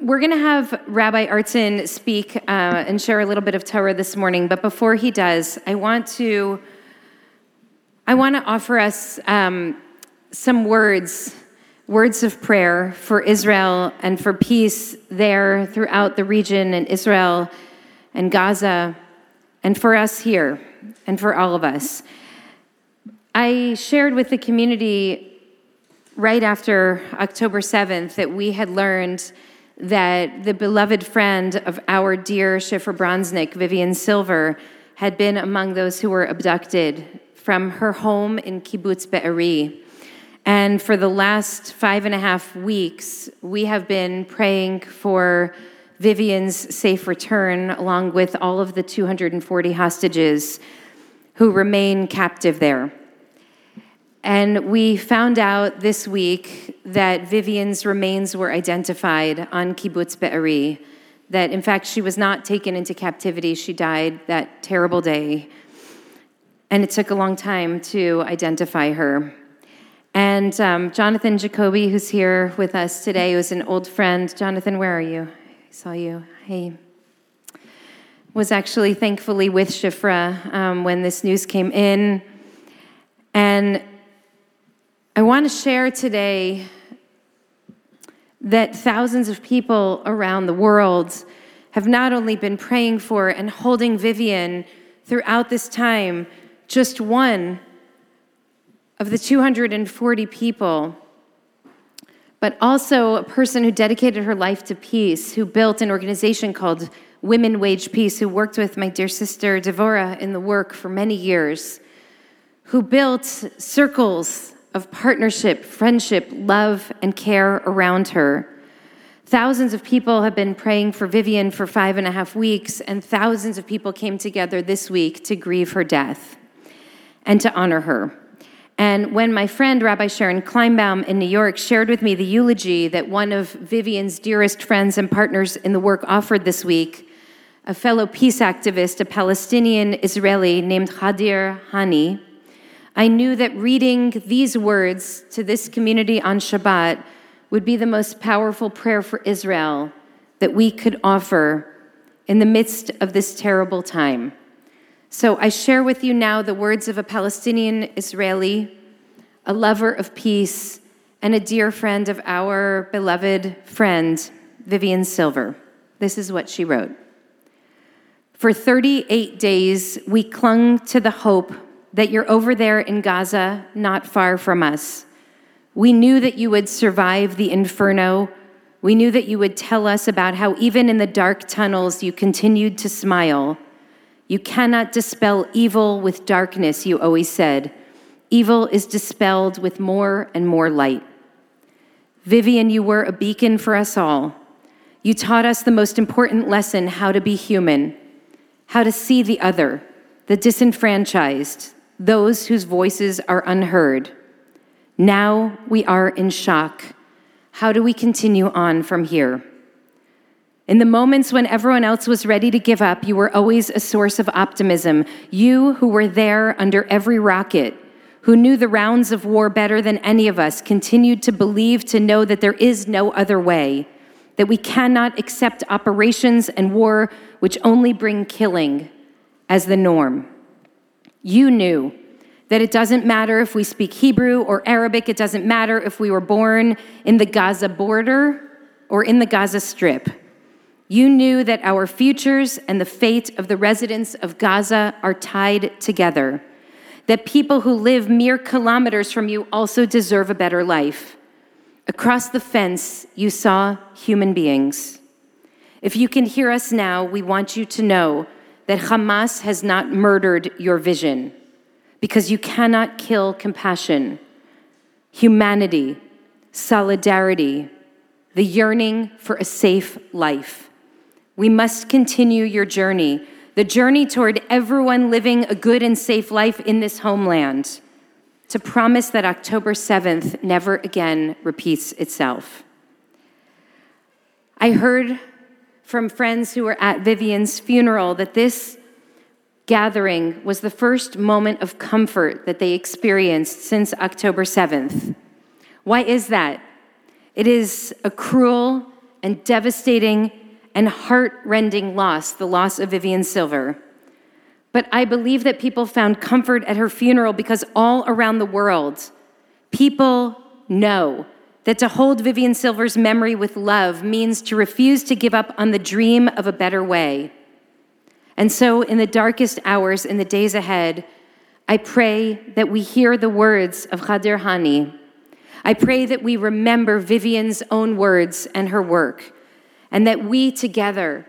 we're going to have Rabbi Artson speak uh, and share a little bit of Torah this morning. But before he does, I want to I want to offer us um, some words, words of prayer for Israel and for peace there throughout the region and Israel and Gaza, and for us here and for all of us. I shared with the community right after October 7th that we had learned that the beloved friend of our dear Shifra Bronznick, Vivian Silver, had been among those who were abducted from her home in Kibbutz Be'eri. And for the last five and a half weeks, we have been praying for Vivian's safe return, along with all of the 240 hostages who remain captive there. And we found out this week that Vivian's remains were identified on Kibbutz Be'eri, that in fact she was not taken into captivity. She died that terrible day. And it took a long time to identify her. And um, Jonathan Jacoby, who's here with us today, was an old friend. Jonathan, where are you? I saw you. Hey. Was actually thankfully with Shifra um, when this news came in. And I want to share today that thousands of people around the world have not only been praying for and holding Vivian throughout this time, just one of the 240 people, but also a person who dedicated her life to peace, who built an organization called Women Wage Peace, who worked with my dear sister Devora in the work for many years, who built circles of partnership, friendship, love, and care around her. Thousands of people have been praying for Vivian for five and a half weeks, and thousands of people came together this week to grieve her death and to honor her. And when my friend Rabbi Sharon Kleinbaum in New York shared with me the eulogy that one of Vivian's dearest friends and partners in the work offered this week, a fellow peace activist, a Palestinian Israeli named Hadir Hani, I knew that reading these words to this community on Shabbat would be the most powerful prayer for Israel that we could offer in the midst of this terrible time. So I share with you now the words of a Palestinian Israeli, a lover of peace, and a dear friend of our beloved friend, Vivian Silver. This is what she wrote. For 38 days, we clung to the hope that you're over there in Gaza, not far from us. We knew that you would survive the inferno. We knew that you would tell us about how, even in the dark tunnels, you continued to smile. You cannot dispel evil with darkness, you always said. Evil is dispelled with more and more light. Vivian, you were a beacon for us all. You taught us the most important lesson how to be human, how to see the other, the disenfranchised, those whose voices are unheard. Now we are in shock. How do we continue on from here? In the moments when everyone else was ready to give up, you were always a source of optimism. You who were there under every rocket, who knew the rounds of war better than any of us, continued to believe, to know that there is no other way, that we cannot accept operations and war which only bring killing as the norm. You knew that it doesn't matter if we speak Hebrew or Arabic, it doesn't matter if we were born in the Gaza border or in the Gaza Strip. You knew that our futures and the fate of the residents of Gaza are tied together, that people who live mere kilometers from you also deserve a better life. Across the fence, you saw human beings. If you can hear us now, we want you to know that Hamas has not murdered your vision because you cannot kill compassion, humanity, solidarity, the yearning for a safe life. We must continue your journey the journey toward everyone living a good and safe life in this homeland, to promise that October 7th never again repeats itself. I heard from friends who were at Vivian's funeral that this gathering was the first moment of comfort that they experienced since October 7th. Why is that? It is a cruel and devastating and heart-rending loss, the loss of Vivian Silver. But I believe that people found comfort at her funeral because all around the world, people know that to hold Vivian Silver's memory with love means to refuse to give up on the dream of a better way. And so, in the darkest hours, in the days ahead, I pray that we hear the words of Khadir Hani. I pray that we remember Vivian's own words and her work, and that we together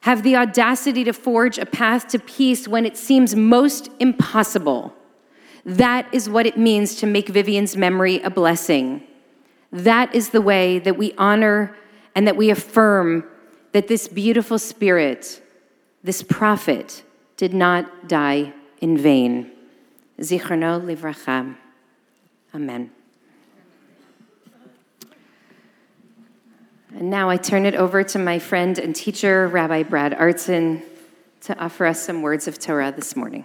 have the audacity to forge a path to peace when it seems most impossible. That is what it means to make Vivian's memory a blessing. That is the way that we honor and that we affirm that this beautiful spirit this prophet did not die in vain. Zichrono livracha. Amen. And now I turn it over to my friend and teacher, Rabbi Brad Artson, to offer us some words of Torah this morning.